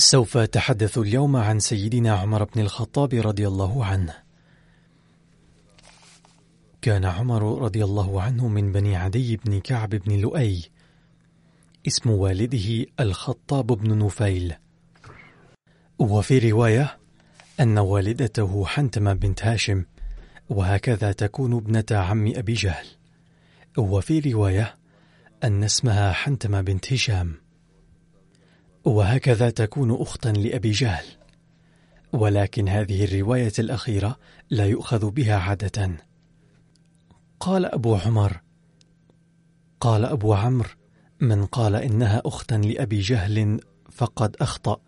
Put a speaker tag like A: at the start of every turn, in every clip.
A: سوف أتحدث اليوم عن سيدنا عمر بن الخطاب رضي الله عنه. كان عمر رضي الله عنه من بني عدي بن كعب بن لؤي، اسم والده الخطاب بن نفيل. وفي رواية أن والدته حنتمة بنت هاشم، وهكذا تكون ابنة عم أبي جهل. وفي رواية أن اسمها حنتمة بنت هشام. وهكذا تكون أختا لأبي جهل. ولكن هذه الرواية الأخيرة لا يؤخذ بها عادة. قال أبو عمر قال أبو عمرو من قال إنها أختا لأبي جهل فقد أخطأ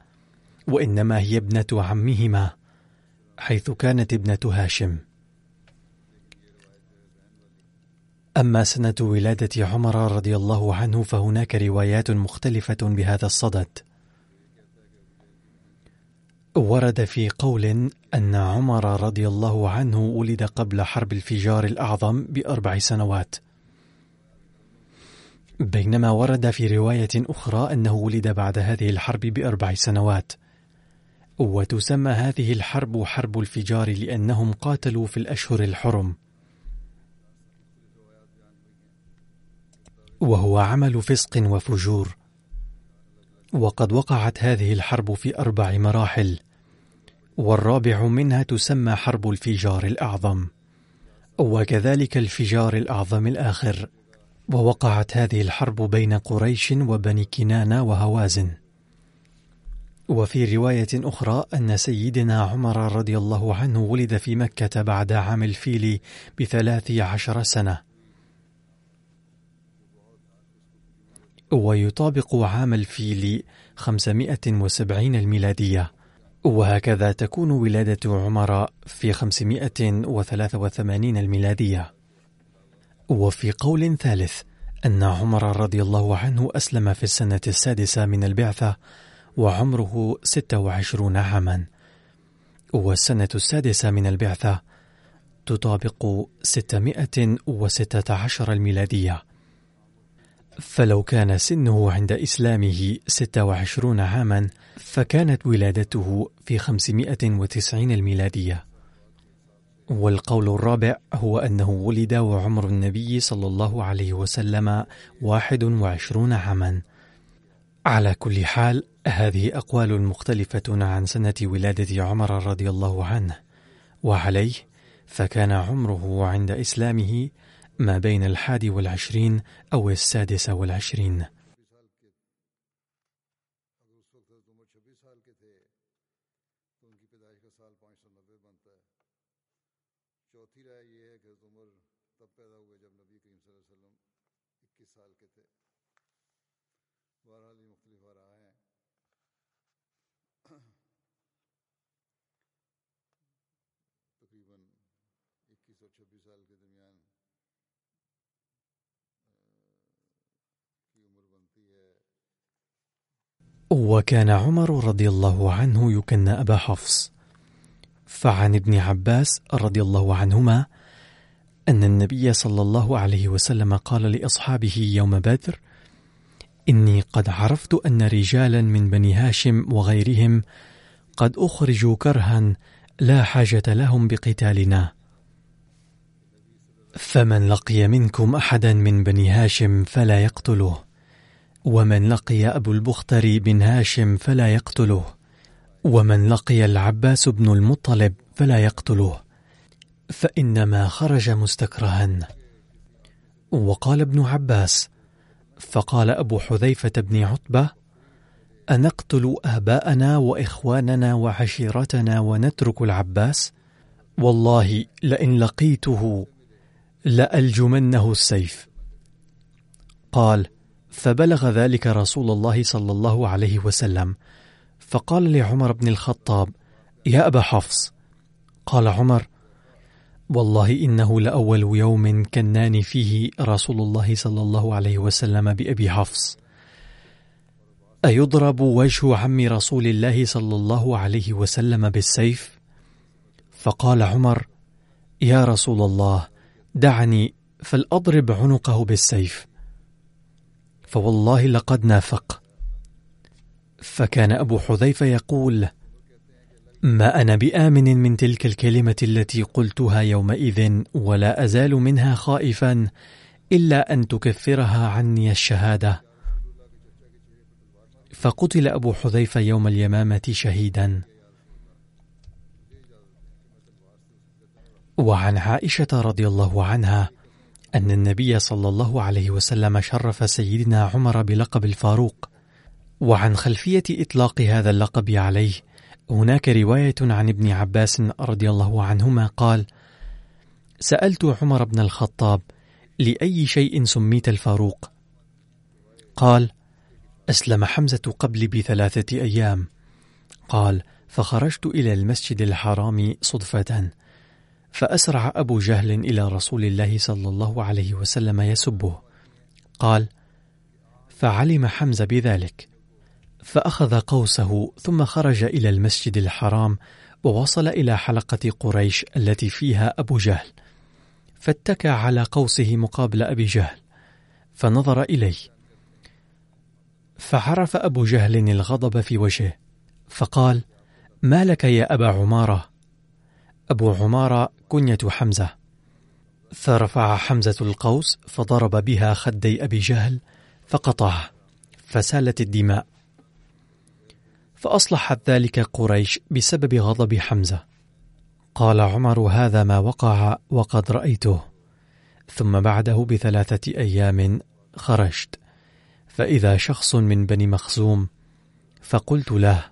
A: وإنما هي ابنة عمهما حيث كانت ابنة هاشم. أما سنة ولادة عمر رضي الله عنه فهناك روايات مختلفة بهذا الصدد. ورد في قول أن عمر رضي الله عنه ولد قبل حرب الفجار الأعظم بأربع سنوات. بينما ورد في رواية أخرى أنه ولد بعد هذه الحرب بأربع سنوات. وتسمى هذه الحرب حرب الفجار لأنهم قاتلوا في الأشهر الحرم. وهو عمل فسق وفجور. وقد وقعت هذه الحرب في أربع مراحل والرابع منها تسمى حرب الفجار الأعظم. وكذلك الفجار الأعظم الآخر ووقعت هذه الحرب بين قريش وبني كنانه وهوازن. وفي رواية أخرى أن سيدنا عمر رضي الله عنه ولد في مكة بعد عام الفيل بثلاث عشر سنة. ويطابق عام الفيل 570 الميلادية. وهكذا تكون ولادة عمر في 583 الميلادية. وفي قول ثالث أن عمر رضي الله عنه أسلم في السنة السادسة من البعثة وعمره 26 عاما. والسنة السادسة من البعثة تطابق 616 الميلادية. فلو كان سنه عند إسلامه 26 عاما فكانت ولادته في 590 الميلادية. والقول الرابع هو أنه ولد وعمر النبي صلى الله عليه وسلم 21 عاما. على كل حال هذه أقوال مختلفة عن سنة ولادة عمر رضي الله عنه. وعليه فكان عمره عند إسلامه ما بين الحادي والعشرين أو السادس والعشرين. وكان عمر رضي الله عنه يكنى أبا حفص فعن ابن عباس رضي الله عنهما أن النبي صلى الله عليه وسلم قال لأصحابه يوم بدر: إني قد عرفت أن رجالا من بني هاشم وغيرهم قد أخرجوا كرها لا حاجة لهم بقتالنا. فمن لقي منكم أحدا من بني هاشم فلا يقتله، ومن لقي أبو البختري بن هاشم فلا يقتله، ومن لقي العباس بن المطلب فلا يقتله، فإنما خرج مستكرها. وقال ابن عباس: فقال أبو حذيفة بن عتبة: أنقتل آباءنا وإخواننا وعشيرتنا ونترك العباس؟ والله لئن لقيته لألجمنه السيف. قال: فبلغ ذلك رسول الله صلى الله عليه وسلم، فقال لعمر بن الخطاب: يا أبا حفص، قال عمر: والله إنه لأول يوم كناني فيه رسول الله صلى الله عليه وسلم بأبي حفص. أيضرب وجه عم رسول الله صلى الله عليه وسلم بالسيف؟ فقال عمر يا رسول الله دعني فلأضرب عنقه بالسيف. فوالله لقد نافق. فكان أبو حذيفة يقول ما أنا بآمن من تلك الكلمة التي قلتها يومئذ ولا أزال منها خائفا إلا أن تكفرها عني الشهادة. فقتل أبو حذيفة يوم اليمامة شهيدا. وعن عائشة رضي الله عنها أن النبي صلى الله عليه وسلم شرف سيدنا عمر بلقب الفاروق وعن خلفية إطلاق هذا اللقب عليه هناك رواية عن ابن عباس رضي الله عنهما قال: سألت عمر بن الخطاب: لأي شيء سميت الفاروق؟ قال: أسلم حمزة قبلي بثلاثة أيام. قال: فخرجت إلى المسجد الحرام صدفة، فأسرع أبو جهل إلى رسول الله صلى الله عليه وسلم يسبه. قال: فعلم حمزة بذلك، فأخذ قوسه ثم خرج إلى المسجد الحرام ووصل إلى حلقة قريش التي فيها أبو جهل فاتكى على قوسه مقابل أبي جهل فنظر إليه فعرف أبو جهل الغضب في وجهه فقال ما لك يا أبا عمارة أبو عمارة كنية حمزة. فرفع حمزة القوس فضرب بها خدي أبي جهل فقطعه فسالت الدماء. فأصلحت ذلك قريش بسبب غضب حمزة. قال عمر هذا ما وقع وقد رأيته. ثم بعده بثلاثة أيام خرجت. فإذا شخص من بني مخزوم فقلت له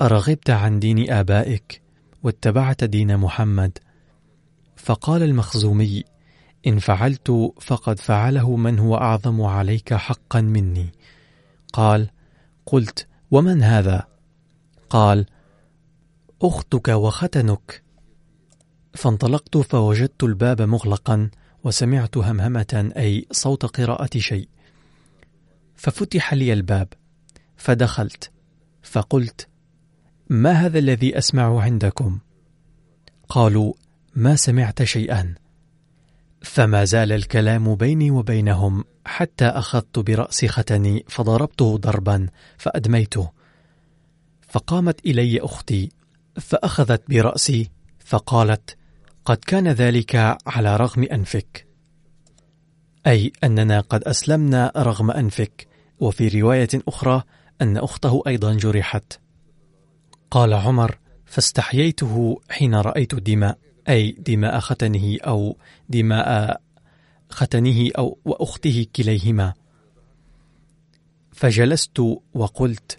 A: أرغبت عن دين آبائك؟ واتبعت دين محمد. فقال المخزومي إن فعلت فقد فعله من هو أعظم عليك حقا مني. قال قلت ومن هذا؟ قال أختك وختنك. فانطلقت فوجدت الباب مغلقا وسمعت همهمة أي صوت قراءة شيء. ففتح لي الباب فدخلت فقلت ما هذا الذي اسمع عندكم؟ قالوا ما سمعت شيئا. فما زال الكلام بيني وبينهم حتى أخذت برأس ختني فضربته ضربا فأدميته. فقامت إلي أختي فأخذت برأسي فقالت قد كان ذلك على رغم أنفك. أي أننا قد أسلمنا رغم أنفك وفي رواية أخرى أن أخته أيضا جرحت. قال عمر فاستحييته حين رأيت الدماء أي دماء ختنه أو دماء ختنه أو وأخته كليهما. فجلست وقلت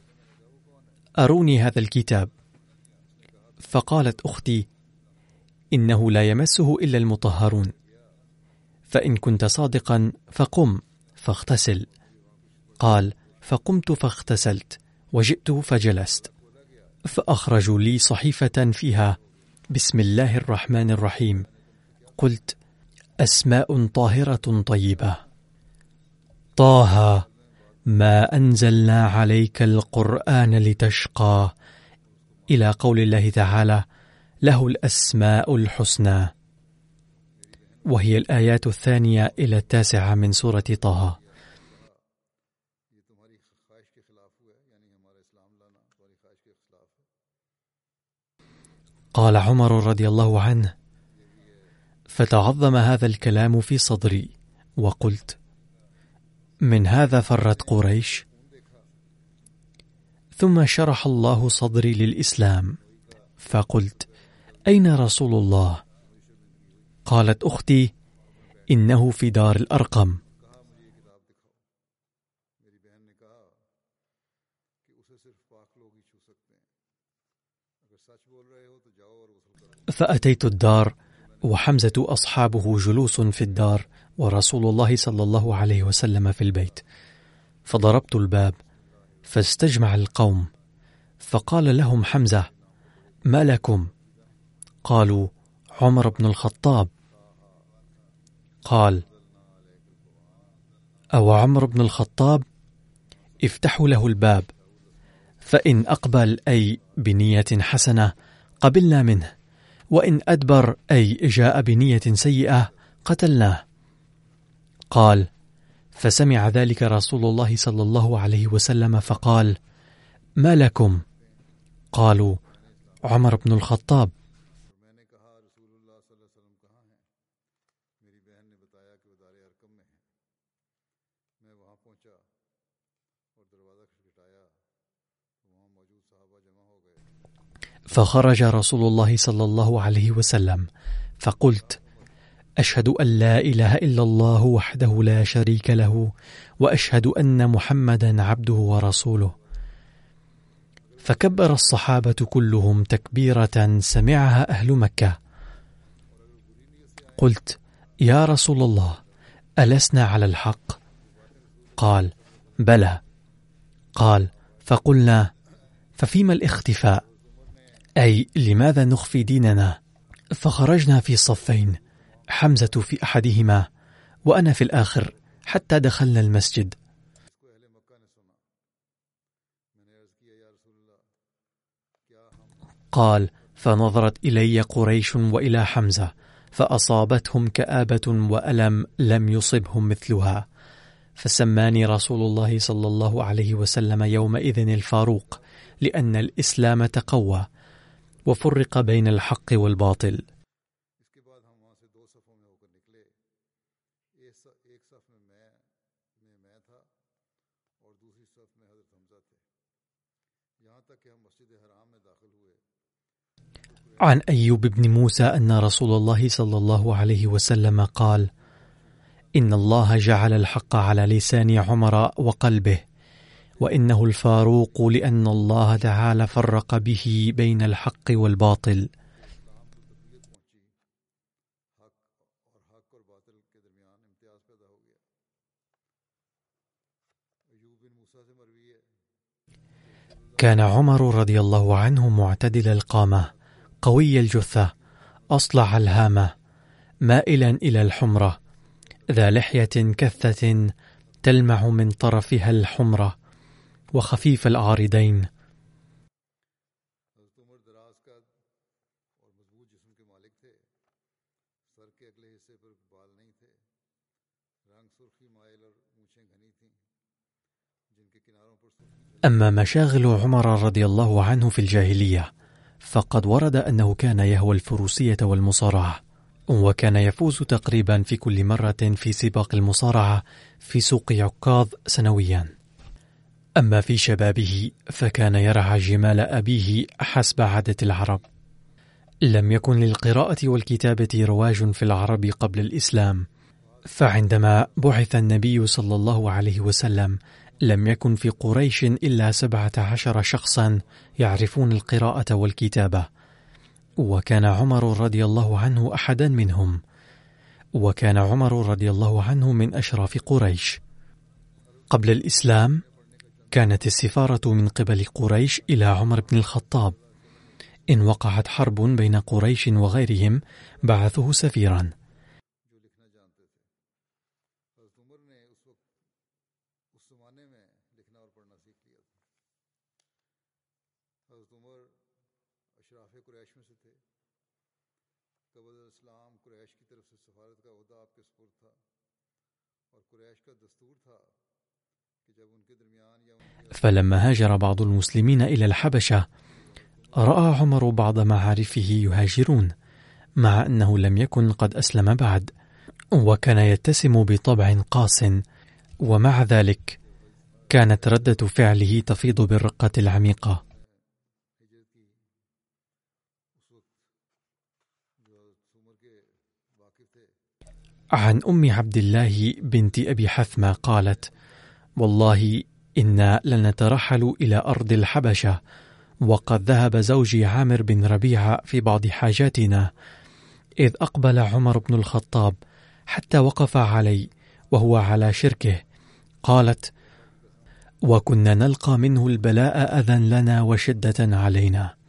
A: أروني هذا الكتاب. فقالت أختي إنه لا يمسه إلا المطهرون. فإن كنت صادقا فقم فاغتسل. قال فقمت فاغتسلت وجئت فجلست. فأخرجوا لي صحيفة فيها بسم الله الرحمن الرحيم. قلت أسماء طاهرة طيبة. طه ما أنزلنا عليك القرآن لتشقى. إلى قول الله تعالى له الأسماء الحسنى. وهي الآيات الثانية إلى التاسعة من سورة طه. قال عمر رضي الله عنه فتعظم هذا الكلام في صدري وقلت من هذا فرت قريش؟ ثم شرح الله صدري للإسلام فقلت أين رسول الله؟ قالت أختي إنه في دار الأرقم. فأتيت الدار وحمزة أصحابه جلوس في الدار ورسول الله صلى الله عليه وسلم في البيت. فضربت الباب فاستجمع القوم فقال لهم حمزة ما لكم؟ قالوا عمر بن الخطاب. قال أو عمر بن الخطاب؟ افتحوا له الباب فإن أقبل أي بنية حسنة قبلنا منه. وإن أدبر أي جاء بنية سيئة قتلناه. قال فسمع ذلك رسول الله صلى الله عليه وسلم فقال ما لكم؟ قالوا عمر بن الخطاب. فخرج رسول الله صلى الله عليه وسلم فقلت أشهد أن لا إله إلا الله وحده لا شريك له وأشهد أن محمدا عبده ورسوله. فكبر الصحابة كلهم تكبيرة سمعها أهل مكة. قلت يا رسول الله ألسنا على الحق؟ قال بلى. قال فقلنا ففيما الاختفاء؟ أي لماذا نخفي ديننا؟ فخرجنا في صفين حمزة في أحدهما وأنا في الآخر حتى دخلنا المسجد. قال فنظرت إلي قريش وإلى حمزة فأصابتهم كآبة وألم لم يصبهم مثلها. فسماني رسول الله صلى الله عليه وسلم يومئذ الفاروق لأن الإسلام تقوى. وفرق بين الحق والباطل. عن أيوب بن موسى أن رسول الله صلى الله عليه وسلم قال إن الله جعل الحق على لسان عمر وقلبه. وإنه الفاروق لأن الله تعالى فرق به بين الحق والباطل. كان عمر رضي الله عنه معتدل القامة قوي الجثة أصلع الهامة مائلا إلى الحمرة ذا لحية كثة تلمع من طرفها الحمرة. وخفيف العارضين. أما مشاغل عمر رضي الله عنه في الجاهلية فقد ورد أنه كان يهوى الفروسية والمصارعة وكان يفوز تقريبا في كل مرة في سباق المصارعة في سوق عكاظ سنويا. أما في شبابه فكان يرعى جمال أبيه حسب عادة العرب. لم يكن للقراءة والكتابة رواج في العرب قبل الإسلام فعندما بعث النبي صلى الله عليه وسلم لم يكن في قريش إلا سبعة عشر شخصا يعرفون القراءة والكتابة وكان عمر رضي الله عنه أحدا منهم وكان عمر رضي الله عنه من أشراف قريش. قبل الإسلام كانت السفارة من قبل قريش إلى عمر بن الخطاب. إن وقعت حرب بين قريش وغيرهم بعثه سفيرا فلما هاجر بعض المسلمين إلى الحبشة رأى عمر بعض معارفه يهاجرون مع أنه لم يكن قد أسلم بعد وكان يتسم بطبع قاس ومع ذلك كانت ردة فعله تفيض بالرقة العميقة. عن أم عبد الله بنت أبي حثمة قالت والله إنا لنترحل إلى أرض الحبشة. وقد ذهب زوجي عامر بن ربيعة في بعض حاجاتنا. إذ أقبل عمر بن الخطاب حتى وقف علي وهو على شركه. قالت وكنا نلقى منه البلاء أذى لنا وشدة علينا.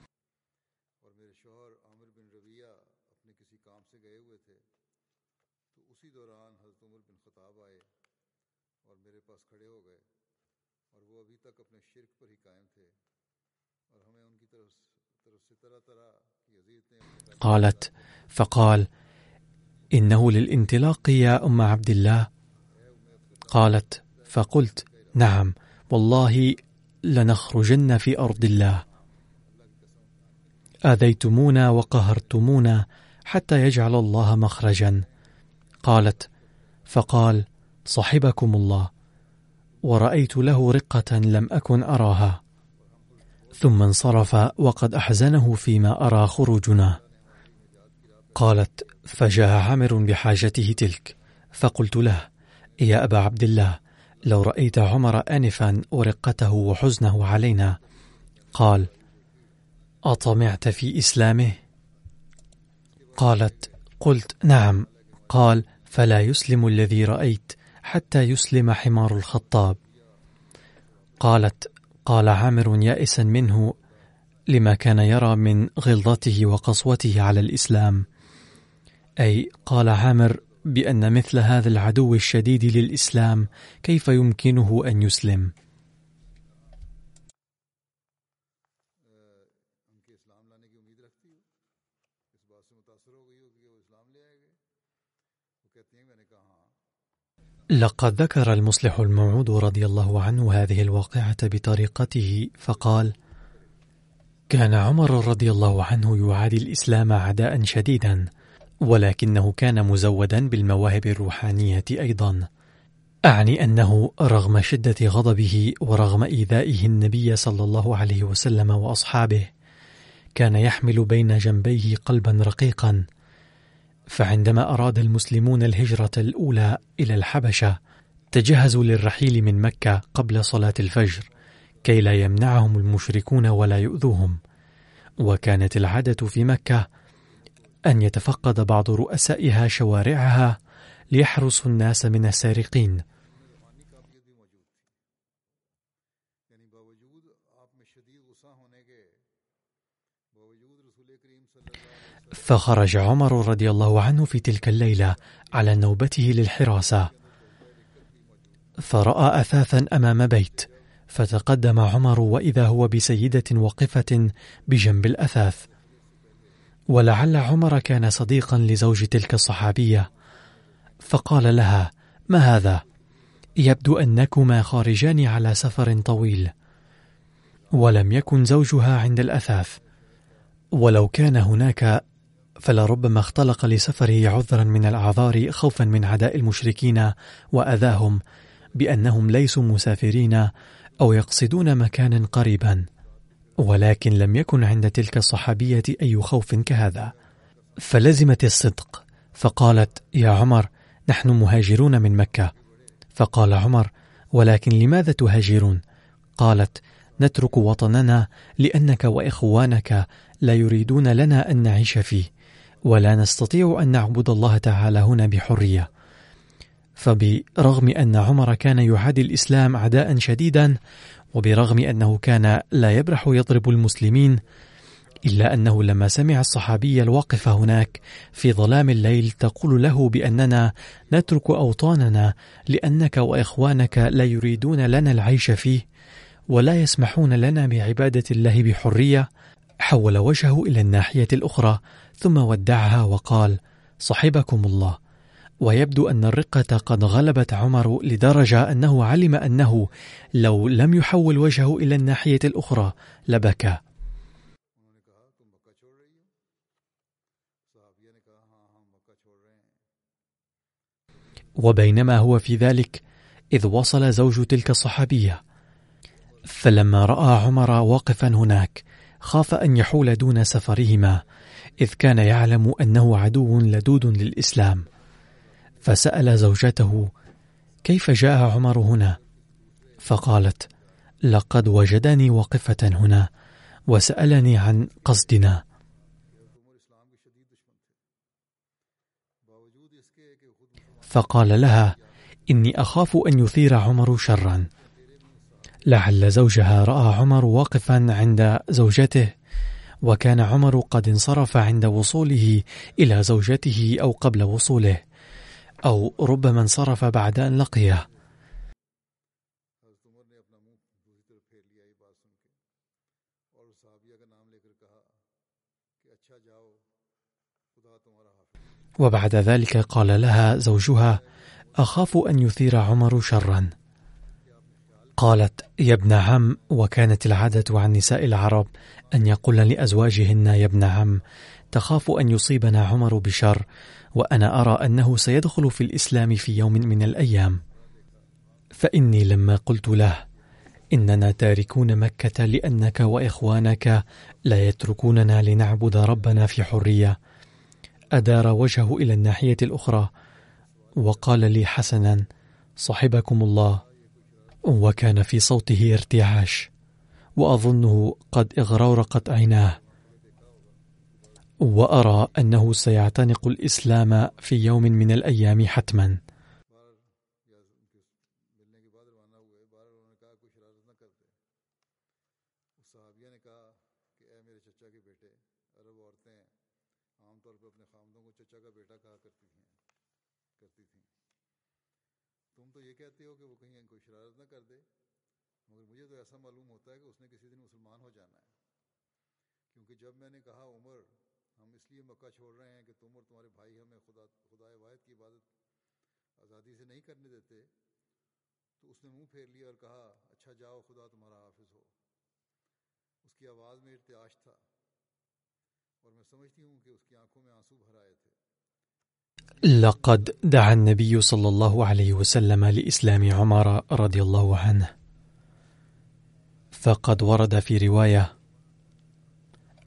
A: قالت فقال إنه للانطلاق يا أم عبد الله قالت فقلت نعم والله لنخرجن في أرض الله. آذيتمونا وقهرتمونا حتى يجعل الله مخرجا. قالت فقال صحبكم الله. ورأيت له رقة لم أكن أراها. ثم انصرف وقد أحزنه فيما أرى خروجنا. قالت فجاء عامر بحاجته تلك. فقلت له يا أبا عبد الله لو رأيت عمر آنفا ورقته وحزنه علينا. قال أطمعت في إسلامه؟ قالت قلت نعم. قال فلا يسلم الذي رأيت. حتى يسلم حمار الخطاب. قالت قال عامر يائسا منه لما كان يرى من غلظته وقسوته على الإسلام. أي قال عامر بأن مثل هذا العدو الشديد للإسلام كيف يمكنه أن يسلم؟ لقد ذكر المصلح الموعود رضي الله عنه هذه الواقعة بطريقته فقال: كان عمر رضي الله عنه يعادي الإسلام عداء شديدا، ولكنه كان مزودا بالمواهب الروحانية أيضا. أعني أنه رغم شدة غضبه ورغم إيذائه النبي صلى الله عليه وسلم وأصحابه، كان يحمل بين جنبيه قلبا رقيقا، فعندما أراد المسلمون الهجرة الأولى إلى الحبشة تجهزوا للرحيل من مكة قبل صلاة الفجر كي لا يمنعهم المشركون ولا يؤذوهم. وكانت العادة في مكة أن يتفقد بعض رؤسائها شوارعها ليحرسوا الناس من السارقين. فخرج عمر رضي الله عنه في تلك الليلة على نوبته للحراسة. فرأى أثاثا أمام بيت فتقدم عمر وإذا هو بسيدة وقفة بجنب الأثاث. ولعل عمر كان صديقا لزوج تلك الصحابية. فقال لها ما هذا؟ يبدو أنكما خارجان على سفر طويل. ولم يكن زوجها عند الأثاث. ولو كان هناك فلربما اختلق لسفره عذرا من الأعذار خوفا من عداء المشركين وأذاهم بأنهم ليسوا مسافرين أو يقصدون مكانا قريبا. ولكن لم يكن عند تلك الصحابية أي خوف كهذا. فلزمت الصدق فقالت يا عمر نحن مهاجرون من مكة. فقال عمر ولكن لماذا تهاجرون؟ قالت نترك وطننا لأنك وإخوانك لا يريدون لنا أن نعيش فيه. ولا نستطيع أن نعبد الله تعالى هنا بحرية. فبرغم أن عمر كان يعادي الإسلام عداء شديدا وبرغم أنه كان لا يبرح يضرب المسلمين إلا أنه لما سمع الصحابي الواقف هناك في ظلام الليل تقول له بأننا نترك أوطاننا لأنك وإخوانك لا يريدون لنا العيش فيه ولا يسمحون لنا بعبادة الله بحرية حول وجهه إلى الناحية الأخرى. ثم ودعها وقال صحبكم الله. ويبدو أن الرقة قد غلبت عمر لدرجة أنه علم أنه لو لم يحول وجهه إلى الناحية الأخرى لبكى. وبينما هو في ذلك إذ وصل زوج تلك الصحابية. فلما رأى عمر واقفا هناك خاف أن يحول دون سفرهما. إذ كان يعلم أنه عدو لدود للإسلام. فسأل زوجته كيف جاء عمر هنا؟ فقالت لقد وجدني واقفة هنا وسألني عن قصدنا. فقال لها إني أخاف أن يثير عمر شرا. لعل زوجها رأى عمر واقفا عند زوجته وكان عمر قد انصرف عند وصوله إلى زوجته أو قبل وصوله أو ربما انصرف بعد أن لقيه. وبعد ذلك قال لها زوجها أخاف أن يثير عمر شرا. قالت يا ابن عم وكانت العادة عن نساء العرب أن يقولن لأزواجهن يا ابن عم تخاف أن يصيبنا عمر بشر وأنا أرى أنه سيدخل في الإسلام في يوم من الأيام. فإني لما قلت له إننا تاركون مكة لأنك وإخوانك لا يتركوننا لنعبد ربنا في حرية. أدار وجهه إلى الناحية الأخرى وقال لي حسنا صحبكم الله. وكان في صوته ارتعاش. وأظنه قد اغرورقت عيناه. وأرى أنه سيعتنق الإسلام في يوم من الأيام حتما.
B: مگر مجھے تو ایسا معلوم ہوتا ہے کہ اس نے کسی دن مسلمان ہو جانا ہے کیونکہ جب میں نے کہا عمر ہم اس لیے مکہ چھوڑ رہے ہیں کہ تم اور تمہارے بھائی ہمیں خدا خدا واحد کی عبادت آزادی سے نہیں کرنے دیتے تو اس نے منہ پھیر لیا اور کہا اچھا جاؤ خدا تمہارا حافظ ہو اس کی آواز میں ارتعاش تھا اور میں سمجھتی ہوں کہ اس کی آنکھوں میں آنسو بھر آئے تھے
A: لقد دعا النبي صلى الله عليه وسلم لإسلام عمر رضي الله عنه فقد ورد في رواية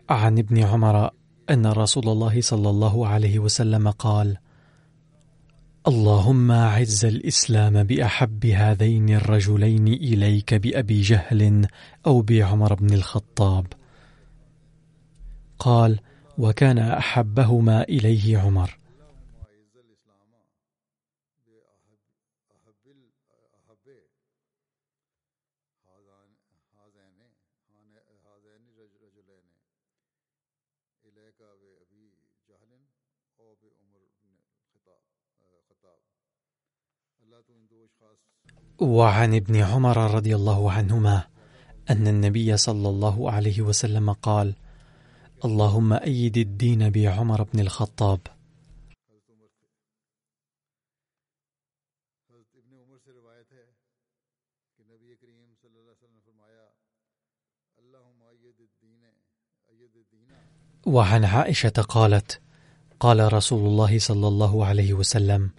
A: عن ابن عمر أن رسول الله صلى الله عليه وسلم قال: اللهم أعز الإسلام بأحب هذين الرجلين إليك بأبي جهل أو بعمر بن الخطاب. قال: وكان أحبهما إليه عمر. وعن ابن عمر رضي الله عنهما أن النبي صلى الله عليه وسلم قال: اللهم أيد الدين بعمر بن الخطاب. وعن عائشة قالت: قال رسول الله صلى الله عليه وسلم: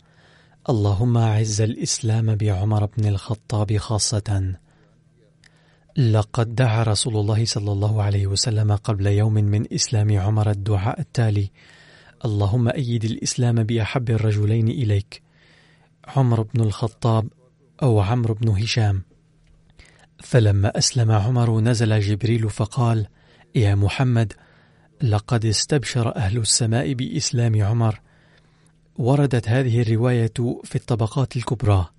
A: اللهم أعز الإسلام بعمر بن الخطاب خاصة. لقد دعا رسول الله صلى الله عليه وسلم قبل يوم من إسلام عمر الدعاء التالي. اللهم أيد الإسلام بأحب الرجلين إليك عمر بن الخطاب أو عمرو بن هشام. فلما أسلم عمر نزل جبريل فقال يا محمد لقد استبشر أهل السماء بإسلام عمر وردت هذه الرواية في الطبقات الكبرى.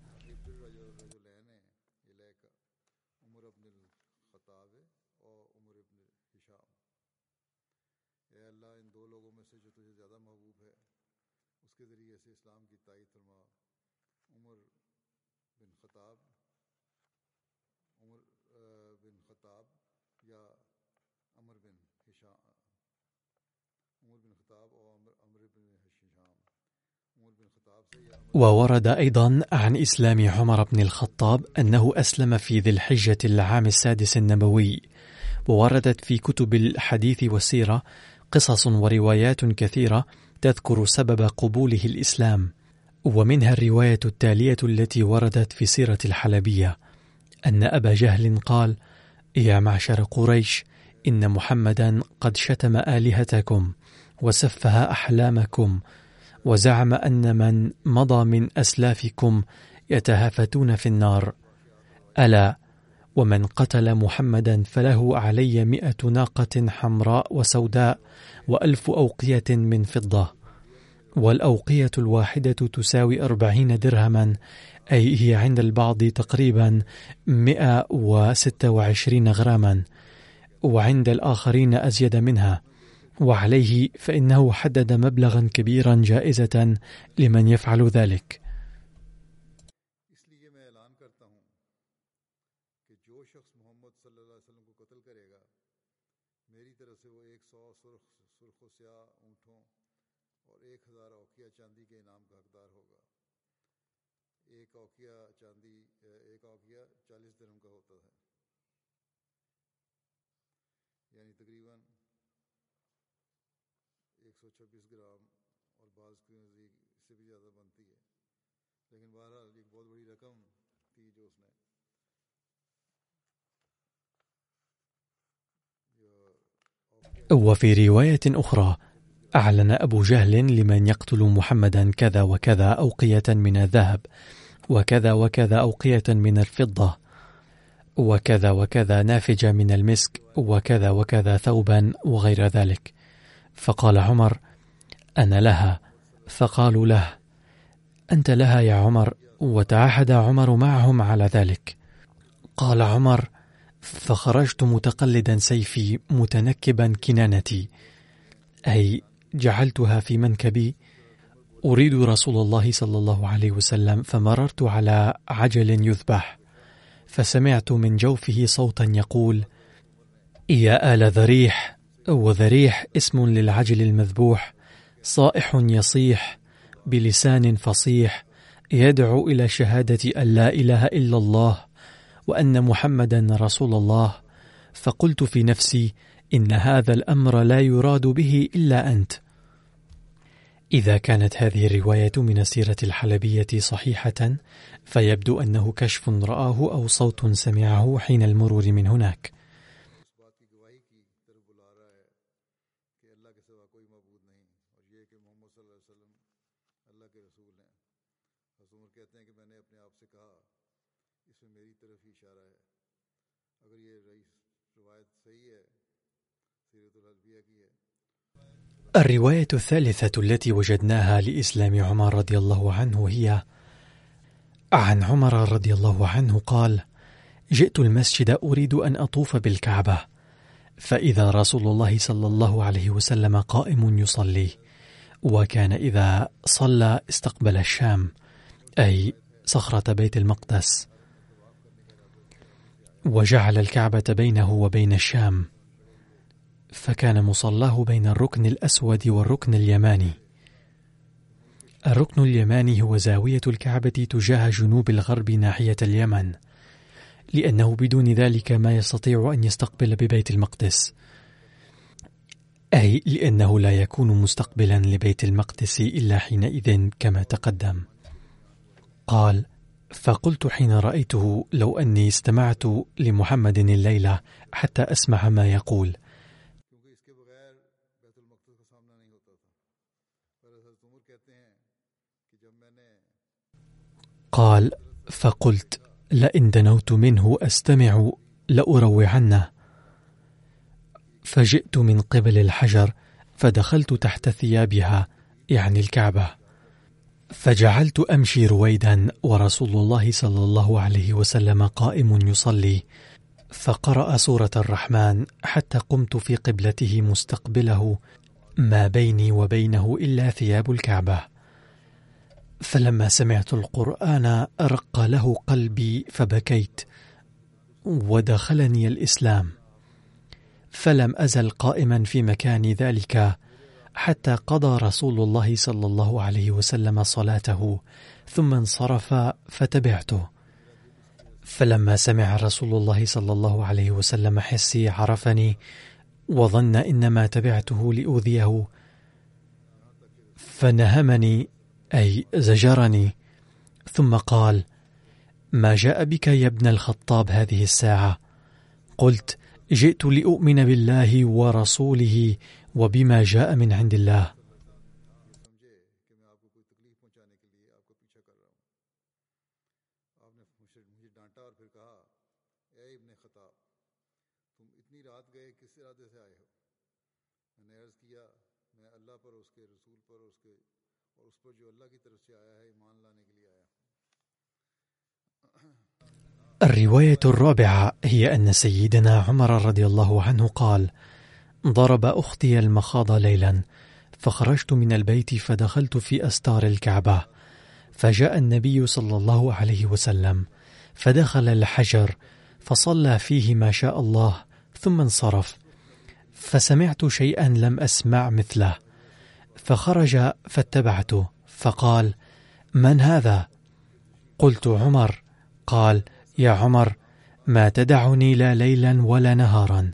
A: وورد أيضا عن إسلام عمر بن الخطاب أنه أسلم في ذي الحجة العام السادس النبوي. ووردت في كتب الحديث والسيرة قصص وروايات كثيرة تذكر سبب قبوله الإسلام. ومنها الرواية التالية التي وردت في سيرة الحلبية أن أبا جهل قال يا معشر قريش إن محمدا قد شتم آلهتكم وسفه أحلامكم وزعم أن من مضى من أسلافكم يتهافتون في النار. ألا ومن قتل محمدا فله علي مئة ناقة حمراء وسوداء وألف أوقية من فضة. والأوقية الواحدة تساوي أربعين درهما أي هي عند البعض تقريبا مئة وستة وعشرين غراما وعند الآخرين أزيد منها. وعليه فإنه حدد مبلغا كبيرا جائزة لمن يفعل ذلك. وفي رواية أخرى أعلن أبو جهل لمن يقتل محمدا كذا وكذا أوقية من الذهب وكذا وكذا أوقية من الفضة وكذا وكذا نافجة من المسك وكذا وكذا ثوبا وغير ذلك. فقال عمر أنا لها. فقالوا له أنت لها يا عمر وتعهد عمر معهم على ذلك. قال عمر فخرجت متقلدا سيفي متنكبا كنانتي. أي جعلتها في منكبي. أريد رسول الله صلى الله عليه وسلم فمررت على عجل يذبح. فسمعت من جوفه صوتا يقول يا آل ذريح وذريح اسم للعجل المذبوح صائح يصيح بلسان فصيح يدعو إلى شهادة أن لا إله إلا الله وأن محمدا رسول الله. فقلت في نفسي إن هذا الأمر لا يراد به إلا أنت. إذا كانت هذه الرواية من السيرة الحلبية صحيحة فيبدو أنه كشف رآه أو صوت سمعه حين المرور من هناك. الرواية الثالثة التي وجدناها لإسلام عمر رضي الله عنه هي عن عمر رضي الله عنه قال: جئت المسجد أريد أن أطوف بالكعبة، فإذا رسول الله صلى الله عليه وسلم قائم يصلي، وكان إذا صلى استقبل الشام، أي صخرة بيت المقدس، وجعل الكعبة بينه وبين الشام. فكان مصلاه بين الركن الأسود والركن اليماني الركن اليماني هو زاوية الكعبة تجاه جنوب الغرب ناحية اليمن لأنه بدون ذلك ما يستطيع أن يستقبل ببيت المقدس أي لأنه لا يكون مستقبلا لبيت المقدس إلا حينئذ كما تقدم قال فقلت حين رأيته لو أني استمعت لمحمد الليلة حتى أسمع ما يقول. قال فقلت لئن دنوت منه أستمع لأروعنه. فجئت من قبل الحجر فدخلت تحت ثيابها يعني الكعبة. فجعلت أمشي رويدا ورسول الله صلى الله عليه وسلم قائم يصلي فقرأ سورة الرحمن حتى قمت في قبلته مستقبله ما بيني وبينه إلا ثياب الكعبة. فلما سمعت القرآن رق له قلبي فبكيت ودخلني الإسلام. فلم أزل قائما في مكان ذلك حتى قضى رسول الله صلى الله عليه وسلم صلاته ثم انصرف فتبعته. فلما سمع رسول الله صلى الله عليه وسلم حسي عرفني وظن إنما تبعته لأوذيه فنهمني أي زجرني. ثم قال ما جاء بك يا ابن الخطاب هذه الساعة؟ قلت جئت لأؤمن بالله ورسوله وبما جاء من عند الله. الرواية الرابعة هي أن سيدنا عمر رضي الله عنه قال: ضرب أختي المخاض ليلا فخرجت من البيت فدخلت في أستار الكعبة. فجاء النبي صلى الله عليه وسلم فدخل الحجر فصلى فيه ما شاء الله ثم انصرف. فسمعت شيئا لم أسمع مثله فخرج فاتبعته فقال من هذا؟ قلت عمر. قال يا عمر ما تدعني لا ليلا ولا نهارا.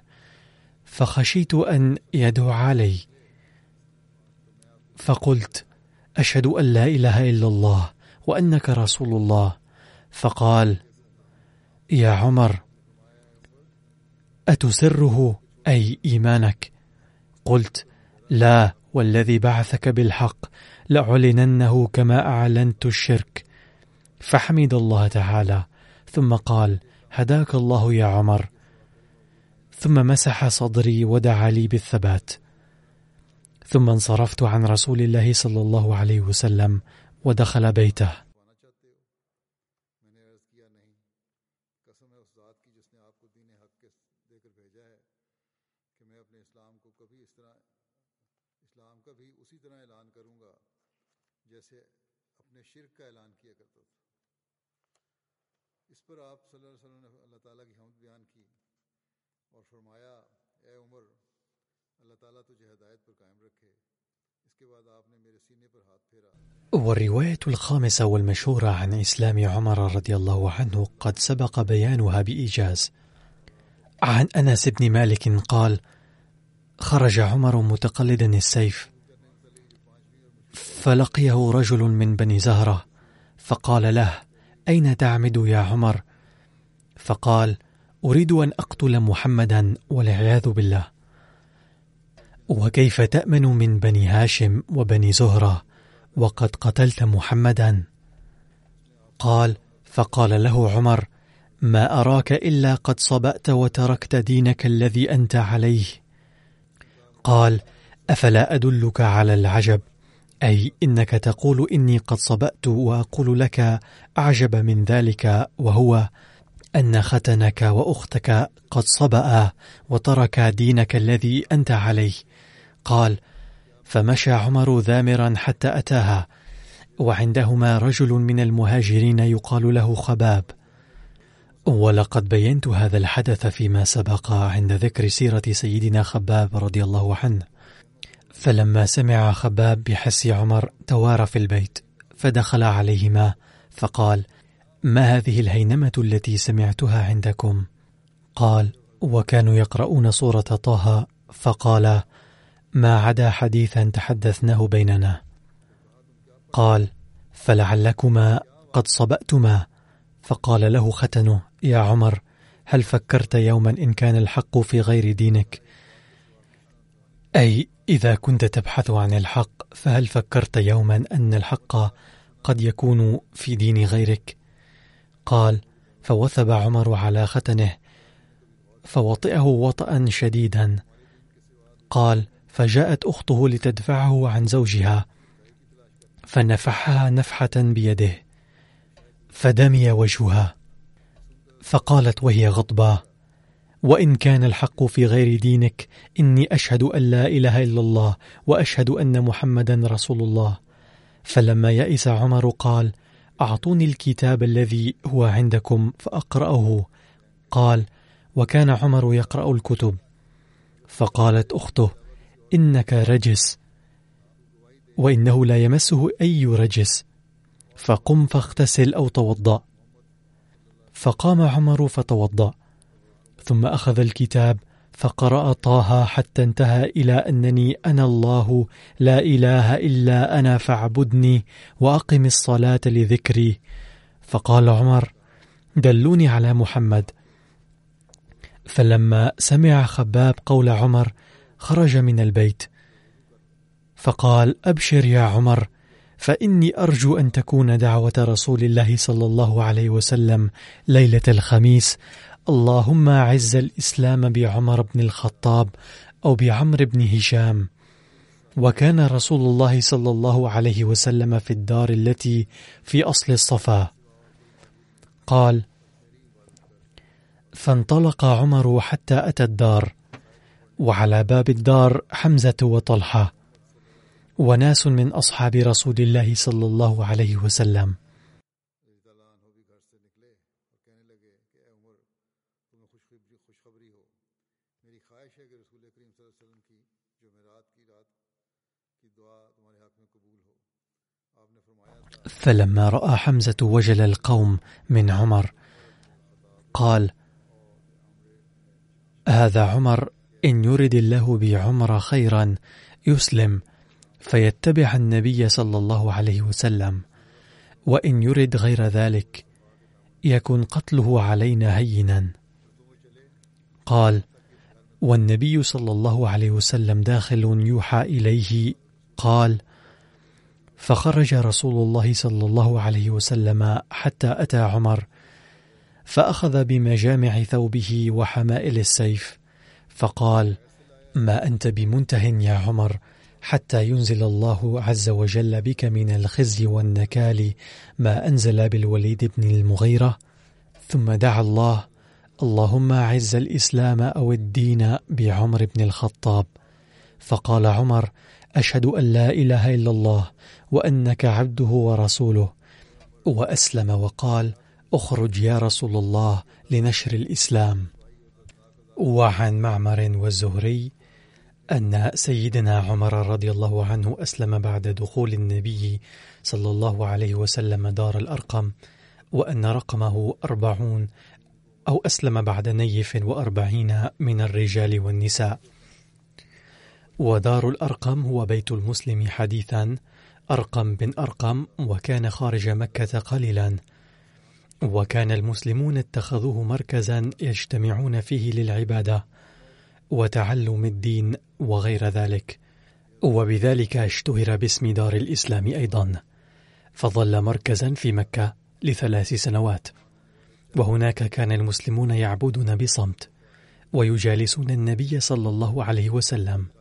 A: فخشيت أن يدعو علي. فقلت أشهد أن لا إله إلا الله وأنك رسول الله. فقال يا عمر أتسره أي إيمانك؟ قلت لا والذي بعثك بالحق لأعلننه كما أعلنت الشرك. فحمد الله تعالى. ثم قال هداك الله يا عمر. ثم مسح صدري ودعا لي بالثبات. ثم انصرفت عن رسول الله صلى الله عليه وسلم ودخل بيته. والرواية الخامسة والمشهورة عن إسلام عمر رضي الله عنه قد سبق بيانها بإيجاز. عن أنس بن مالك قال خرج عمر متقلدا السيف فلقيه رجل من بني زهرة فقال له أين تعمد يا عمر؟ فقال أريد أن أقتل محمدا والعياذ بالله. وكيف تأمن من بني هاشم وبني زهرة وقد قتلت محمدا؟ قال فقال له عمر ما أراك إلا قد صبأت وتركت دينك الذي أنت عليه. قال أفلا أدلك على العجب؟ أي إنك تقول إني قد صبأت وأقول لك أعجب من ذلك وهو أن ختنك وأختك قد صبأ وترك دينك الذي أنت عليه. قال فمشى عمر ذامرا حتى أتاها وعندهما رجل من المهاجرين يقال له خباب. ولقد بينت هذا الحدث فيما سبق عند ذكر سيرة سيدنا خباب رضي الله عنه. فلما سمع خباب بحس عمر توارى في البيت فدخل عليهما فقال ما هذه الهينمة التي سمعتها عندكم؟ قال وكانوا يقرؤون سورة طه فقال ما عدا حديثا تحدثناه بيننا. قال فلعلكما قد صبأتما. فقال له ختنه يا عمر هل فكرت يوما إن كان الحق في غير دينك؟ أي إذا كنت تبحث عن الحق فهل فكرت يوما أن الحق قد يكون في دين غيرك؟ قال فوثب عمر على ختنه فوطئه وطئا شديدا. قال فجاءت أخته لتدفعه عن زوجها فنفحها نفحة بيده فدمي وجهها فقالت وهي غضبة وإن كان الحق في غير دينك إني أشهد أن لا إله إلا الله وأشهد أن محمدا رسول الله. فلما يئس عمر قال أعطوني الكتاب الذي هو عندكم فأقرأه. قال وكان عمر يقرأ الكتب. فقالت أخته إنك رجس. وإنه لا يمسه أي رجس. فقم فاغتسل أو توضأ. فقام عمر فتوضأ. ثم أخذ الكتاب فقرأ طه حتى انتهى إلى أنني أنا الله لا إله إلا أنا فاعبدني وأقم الصلاة لذكري. فقال عمر دلوني على محمد. فلما سمع خباب قول عمر خرج من البيت. فقال أبشر يا عمر فإني أرجو أن تكون دعوة رسول الله صلى الله عليه وسلم ليلة الخميس اللهم اعز الإسلام بعمر بن الخطاب أو بعمر بن هشام. وكان رسول الله صلى الله عليه وسلم في الدار التي في أصل الصفا. قال فانطلق عمر حتى أتى الدار وعلى باب الدار حمزة وطلحة وناس من أصحاب رسول الله صلى الله عليه وسلم. فلما رأى حمزة وجل القوم من عمر قال هذا عمر إن يرد الله بعمر خيرا يسلم فيتبع النبي صلى الله عليه وسلم وإن يرد غير ذلك يكن قتله علينا هينا. قال والنبي صلى الله عليه وسلم داخل يوحى إليه قال فخرج رسول الله صلى الله عليه وسلم حتى أتى عمر فأخذ بمجامع ثوبه وحمائل السيف فقال ما أنت بمنته يا عمر حتى ينزل الله عز وجل بك من الخزي والنكال ما أنزل بالوليد بن المغيرة ثم دعا الله اللهم أعز الإسلام أو الدين بعمر بن الخطاب فقال عمر أشهد أن لا إله إلا الله وأنك عبده ورسوله. وأسلم وقال اخرج يا رسول الله لنشر الإسلام. وعن معمر والزهري أن سيدنا عمر رضي الله عنه أسلم بعد دخول النبي صلى الله عليه وسلم دار الأرقم وأن رقمه أربعون أو أسلم بعد نيف وأربعين من الرجال والنساء. ودار الأرقم هو بيت المسلم حديثا أرقم بن أرقم وكان خارج مكة قليلا. وكان المسلمون اتخذوه مركزا يجتمعون فيه للعبادة وتعلم الدين وغير ذلك. وبذلك اشتهر باسم دار الإسلام أيضا. فظل مركزا في مكة لثلاث سنوات. وهناك كان المسلمون يعبدون بصمت ويجالسون النبي صلى الله عليه وسلم.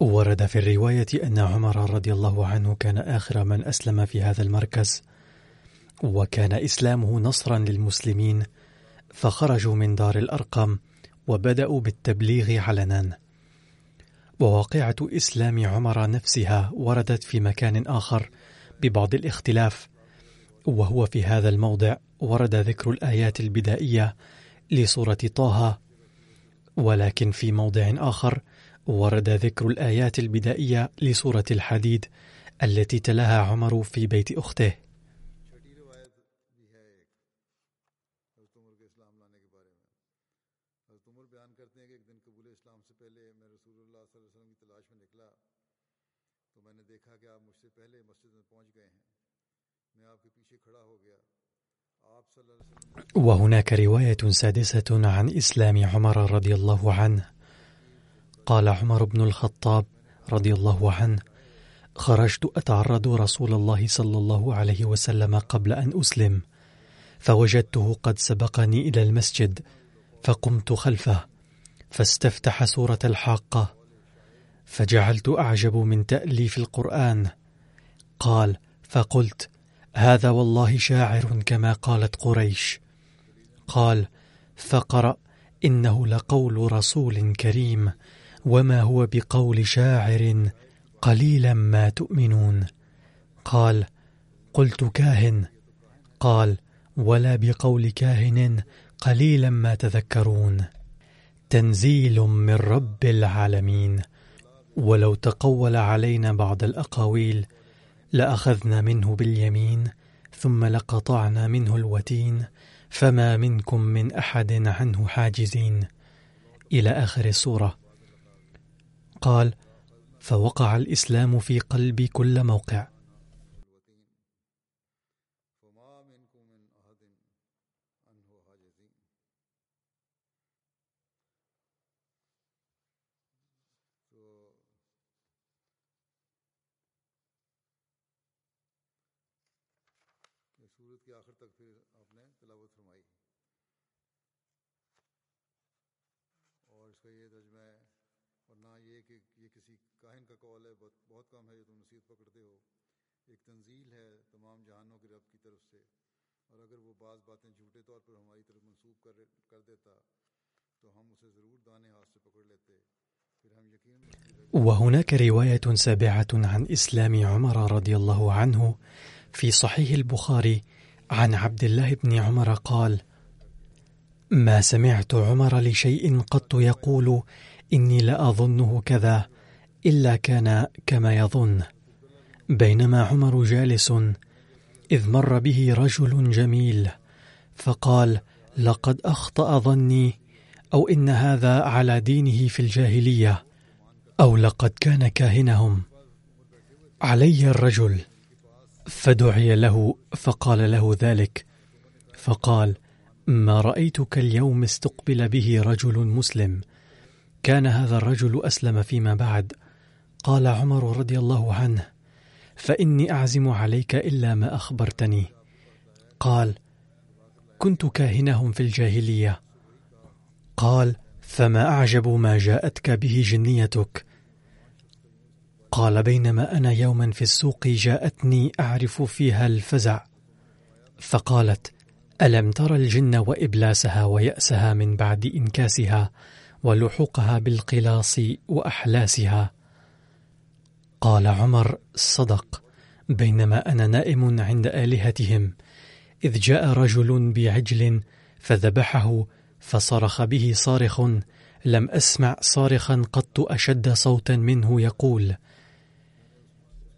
A: ورد في الرواية أن عمر رضي الله عنه كان آخر من أسلم في هذا المركز وكان إسلامه نصرا للمسلمين فخرجوا من دار الأرقم وبدأوا بالتبليغ علنا. وواقعة إسلام عمر نفسها وردت في مكان آخر ببعض الاختلاف وهو في هذا الموضع ورد ذكر الآيات البدائية لسورة طه ولكن في موضع آخر ورد ذكر الآيات البدائية لسورة الحديد التي تلاها عمر في بيت أخته. وهناك رواية سادسة عن إسلام عمر رضي الله عنه. قال عمر بن الخطاب رضي الله عنه خرجت أتعرض رسول الله صلى الله عليه وسلم قبل أن أسلم فوجدته قد سبقني إلى المسجد فقمت خلفه فاستفتح سورة الحاقة فجعلت أعجب من تأليف القرآن. قال فقلت هذا والله شاعر كما قالت قريش قال فقرأ إنه لقول رسول كريم وما هو بقول شاعر قليلا ما تؤمنون. قال قلت كاهن. قال ولا بقول كاهن قليلا ما تذكرون. تنزيل من رب العالمين. ولو تقول علينا بعض الأقاويل لأخذنا منه باليمين ثم لقطعنا منه الوتين فما منكم من أحد عنه حاجزين. إلى آخر السورة. قال فوقع الإسلام في قلبي كل موقع. وهناك رواية سابعة عن إسلام عمر رضي الله عنه في صحيح البخاري عن عبد الله بن عمر قال ما سمعت عمر لشيء قط يقول اني لاظنه كذا إلا كان كما يظن. بينما عمر جالس إذ مر به رجل جميل فقال لقد أخطأ ظني أو إن هذا على دينه في الجاهلية أو لقد كان كاهنهم. علي الرجل. فدعي له فقال له ذلك فقال ما رأيتك اليوم استقبل به رجل مسلم كان هذا الرجل أسلم فيما بعد قال عمر رضي الله عنه فإني أعزم عليك إلا ما أخبرتني. قال كنت كاهنهم في الجاهلية. قال فما أعجب ما جاءتك به جنيتك. قال بينما أنا يوما في السوق جاءتني أعرف فيها الفزع. فقالت ألم تر الجن وإبلاسها ويأسها من بعد إنكاسها ولحوقها بالقلاص وأحلاسها؟ قال عمر صدق بينما أنا نائم عند آلهتهم. إذ جاء رجل بعجل فذبحه فصرخ به صارخ لم أسمع صارخا قط أشد صوتا منه يقول.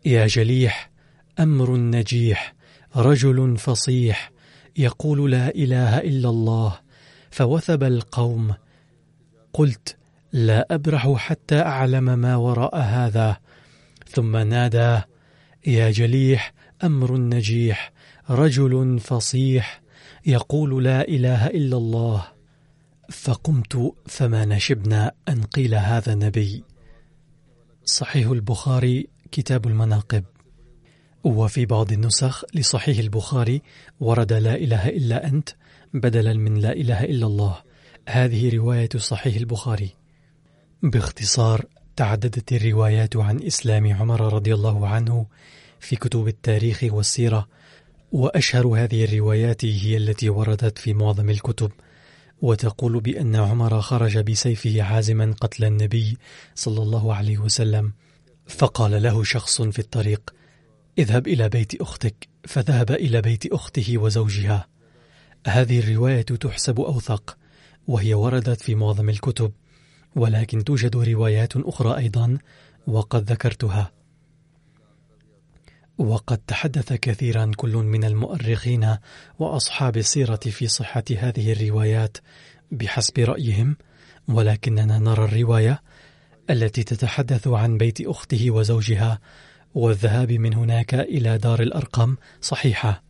A: يا جليح أمر نجيح رجل فصيح يقول لا إله إلا الله فوثب القوم. قلت لا أبرح حتى أعلم ما وراء هذا. ثم نادى يا جليح أمر نجيح رجل فصيح يقول لا إله إلا الله. فقمت فما نشبنا أن قيل هذا نبي. صحيح البخاري كتاب المناقب. وفي بعض النسخ لصحيح البخاري ورد لا إله إلا أنت بدلا من لا إله إلا الله. هذه رواية صحيح البخاري. باختصار تعددت الروايات عن إسلام عمر رضي الله عنه في كتب التاريخ والسيرة وأشهر هذه الروايات هي التي وردت في معظم الكتب. وتقول بأن عمر خرج بسيفه عازما قتل النبي صلى الله عليه وسلم فقال له شخص في الطريق اذهب إلى بيت أختك. فذهب إلى بيت أخته وزوجها. هذه الرواية تحسب أوثق وهي وردت في معظم الكتب. ولكن توجد روايات أخرى أيضا وقد ذكرتها. وقد تحدث كثيرا كل من المؤرخين وأصحاب السيرة في صحة هذه الروايات بحسب رأيهم ولكننا نرى الرواية التي تتحدث عن بيت أخته وزوجها والذهاب من هناك إلى دار الأرقم صحيحة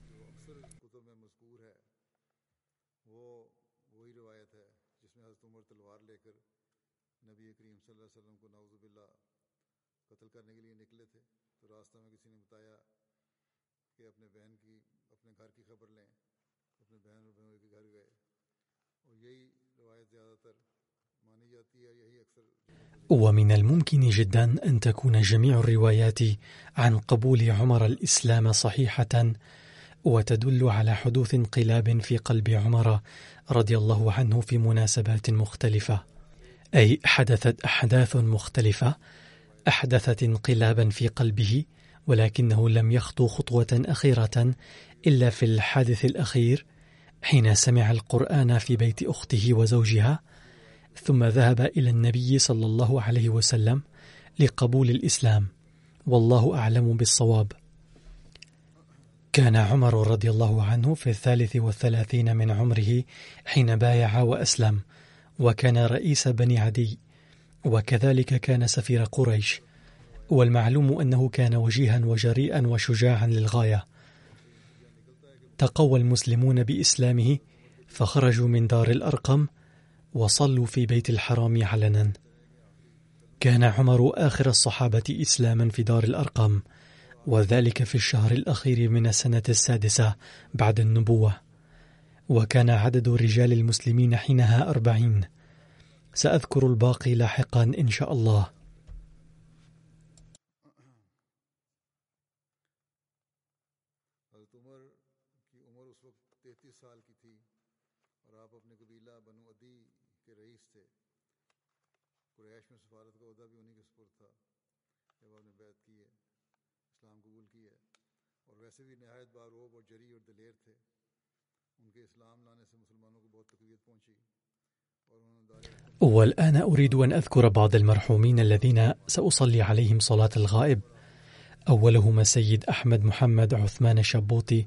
B: قتل کرنے کے لیے نکلے تھے تو راستہ میں کسی نے بتایا کہ اپنے بہن کی اپنے گھر کی خبر لیں اپنے بہن اور بہنوں کے گھر گئے اور یہی روایت زیادہ تر مانی جاتی ہے یہی اکثر
A: ومن الممكن جدا أن تكون جميع الروايات عن قبول عمر الإسلام صحيحة وتدل على حدوث انقلاب في قلب عمر رضي الله عنه في مناسبات مختلفة. أي حدثت أحداث مختلفة أحدثت انقلابا في قلبه ولكنه لم يخطو خطوة أخيرة إلا في الحادث الأخير حين سمع القرآن في بيت أخته وزوجها ثم ذهب إلى النبي صلى الله عليه وسلم لقبول الإسلام. والله أعلم بالصواب. كان عمر رضي الله عنه في الثالث والثلاثين من عمره حين بايع وأسلم وكان رئيس بني عدي وكذلك كان سفير قريش. والمعلوم أنه كان وجيها وجريئا وشجاعا للغاية. تقوى المسلمون بإسلامه فخرجوا من دار الأرقم وصلوا في بيت الحرام علنا. كان عمر آخر الصحابة إسلاما في دار الأرقم وذلك في الشهر الأخير من السنة السادسة بعد النبوة. وكان عدد رجال المسلمين حينها أربعين. سأذكر الباقي لاحقا إن شاء الله. والآن أريد أن أذكر بعض المرحومين الذين سأصلي عليهم صلاة الغائب. أولهم السيد أحمد محمد عثمان الشبوطي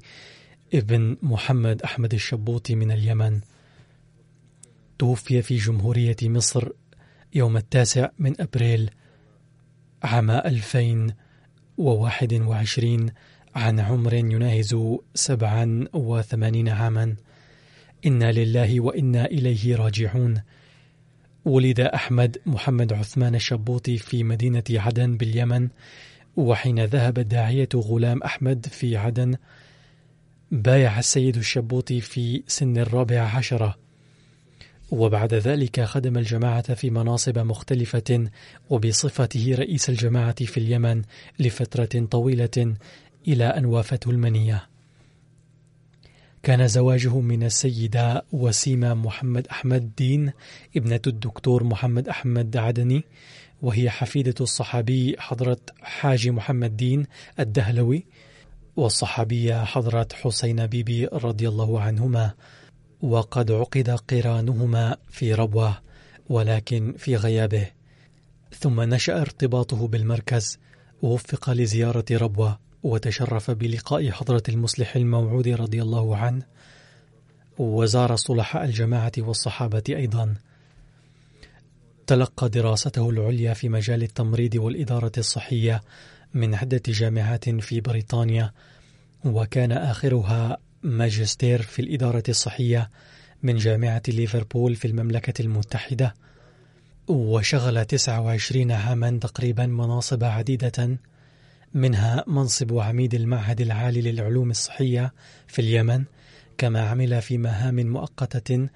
A: ابن محمد أحمد الشبوطي من اليمن. توفي في جمهورية مصر يوم التاسع من أبريل عام 2021 عن عمر يناهز 87 عاما. إنا لله وإنا إليه راجعون. ولد أحمد محمد عثمان الشبوطي في مدينة عدن باليمن وحين ذهب الداعية غلام أحمد في عدن بايع السيد الشبوطي في سن الرابع عشرة وبعد ذلك خدم الجماعة في مناصب مختلفة وبصفته رئيس الجماعة في اليمن لفترة طويلة إلى أن وافته المنية. كان زواجه من السيدة وسيمة محمد أحمد دين ابنة الدكتور محمد أحمد عدني وهي حفيدة الصحابي حضرة حاج محمد دين الدهلوي والصحابية حضرة حسين بيبي رضي الله عنهما. وقد عقد قرانهما في ربوة ولكن في غيابه. ثم نشأ ارتباطه بالمركز ووفق لزيارة ربوة وتشرف بلقاء حضرة المصلح الموعود رضي الله عنه وزار صلحاء الجماعة والصحابة أيضا. تلقى دراسته العليا في مجال التمريض والإدارة الصحية من عدة جامعات في بريطانيا وكان آخرها ماجستير في الإدارة الصحية من جامعة ليفربول في المملكة المتحدة. وشغل 29 عاما تقريبا مناصب عديدة منها منصب عميد المعهد العالي للعلوم الصحية في اليمن كما عمل في مهام مؤقتة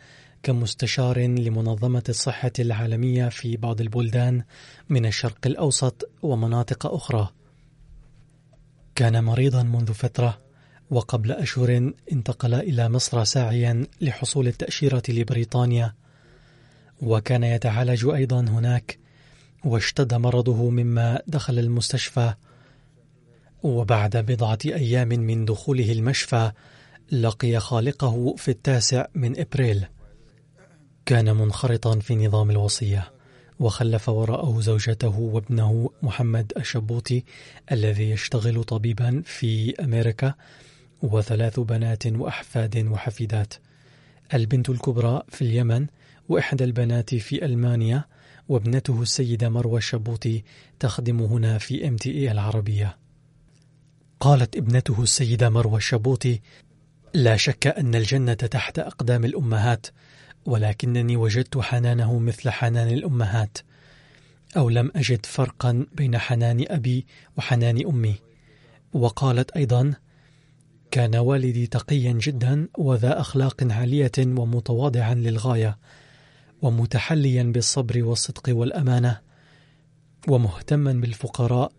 A: كمستشار لمنظمة الصحة العالمية في بعض البلدان من الشرق الأوسط ومناطق أخرى. كان مريضا منذ فترة وقبل أشهر انتقل إلى مصر ساعيا لحصول التأشيرة لبريطانيا وكان يتعالج أيضا هناك واشتد مرضه مما دخل المستشفى وبعد بضعة أيام من دخوله المشفى لقي خالقه في التاسع من إبريل. كان منخرطا في نظام الوصية وخلف وراءه زوجته وابنه محمد الشبوطي الذي يشتغل طبيبا في أمريكا وثلاث بنات وأحفاد وحفيدات. البنت الكبرى في اليمن وإحدى البنات في ألمانيا وابنته السيدة مروى الشبوطي تخدم هنا في إم تي العربية. قالت ابنته السيدة مروى الشبوطي لا شك أن الجنة تحت أقدام الأمهات ولكنني وجدت حنانه مثل حنان الأمهات أو لم أجد فرقا بين حنان أبي وحنان أمي. وقالت أيضا كان والدي تقيا جدا وذا أخلاق عالية ومتواضعا للغاية ومتحليا بالصبر والصدق والأمانة ومهتما بالفقراء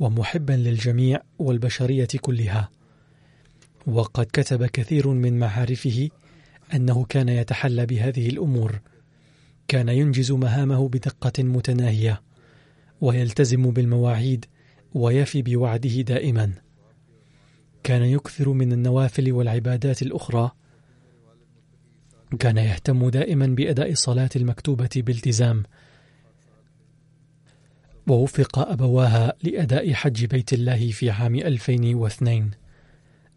A: ومحبا للجميع والبشرية كلها. وقد كتب كثير من معارفه أنه كان يتحلى بهذه الأمور. كان ينجز مهامه بدقة متناهية ويلتزم بالمواعيد ويفي بوعده دائما. كان يكثر من النوافل والعبادات الأخرى. كان يهتم دائما بأداء الصلاة المكتوبة بالتزام. ووفق أبواها لأداء حج بيت الله في عام 2002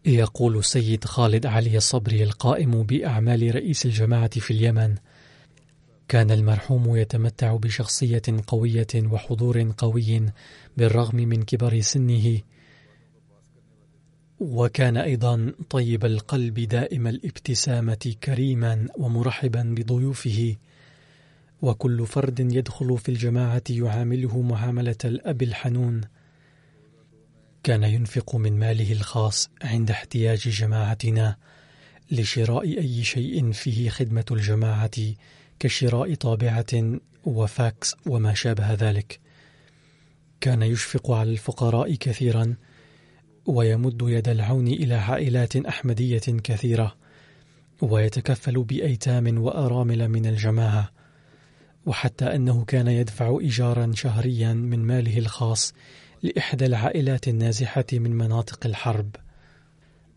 A: يقول السيد خالد علي الصبري القائم بأعمال رئيس الجماعة في اليمن. كان المرحوم يتمتع بشخصية قوية وحضور قوي بالرغم من كبر سنه. وكان أيضا طيب القلب دائم الابتسامة كريما ومرحبا بضيوفه. وكل فرد يدخل في الجماعة يعامله معاملة الأب الحنون. كان ينفق من ماله الخاص عند احتياج جماعتنا لشراء أي شيء فيه خدمة الجماعة كشراء طابعة وفاكس وما شابه ذلك. كان يشفق على الفقراء كثيرا ويمد يد العون إلى عائلات أحمدية كثيرة ويتكفل بأيتام وأرامل من الجماعة. وحتى أنه كان يدفع إيجارا شهريا من ماله الخاص لإحدى العائلات النازحة من مناطق الحرب.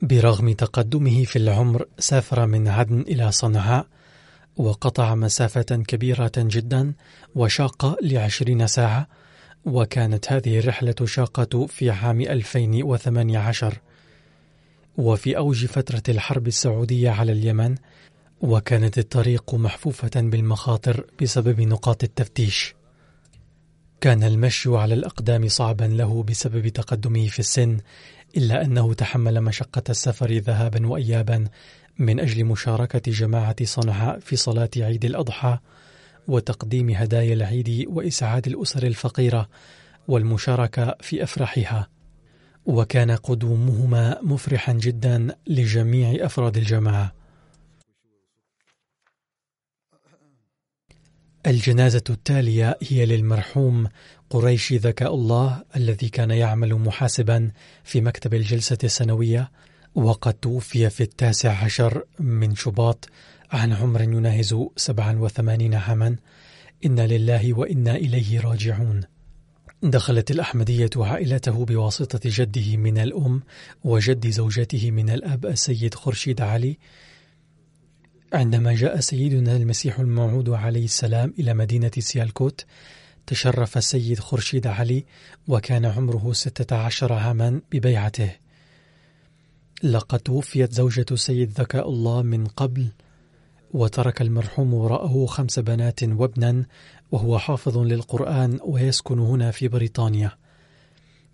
A: برغم تقدمه في العمر سافر من عدن إلى صنعاء وقطع مسافة كبيرة جدا وشاقة لعشرين ساعة وكانت هذه الرحلة شاقة في عام 2018 وفي أوج فترة الحرب السعودية على اليمن وكانت الطريق محفوفة بالمخاطر بسبب نقاط التفتيش. كان المشي على الأقدام صعبا له بسبب تقدمه في السن إلا أنه تحمل مشقة السفر ذهابا وإيابا من أجل مشاركة جماعة صنعاء في صلاة عيد الأضحى وتقديم هدايا العيد وإسعاد الأسر الفقيرة والمشاركة في أفراحها. وكان قدومهما مفرحا جدا لجميع أفراد الجماعة. الجنازة التالية هي للمرحوم قريشي ذكاء الله الذي كان يعمل محاسبا في مكتب الجلسة السنوية وقد توفي في التاسع عشر من شباط عن عمر يناهز 87 عاما. إنا لله وإنا إليه راجعون. دخلت الأحمدية عائلته بواسطة جده من الأم وجد زوجته من الأب السيد خرشيد علي عندما جاء سيدنا المسيح الموعود عليه السلام إلى مدينة سيالكوت تشرف السيد خرشيد علي وكان عمره ستة عشر عاما ببيعته. لقد توفيت زوجة السيد ذكاء الله من قبل وترك المرحوم وراءه خمس بنات وابنا وهو حافظ للقرآن ويسكن هنا في بريطانيا.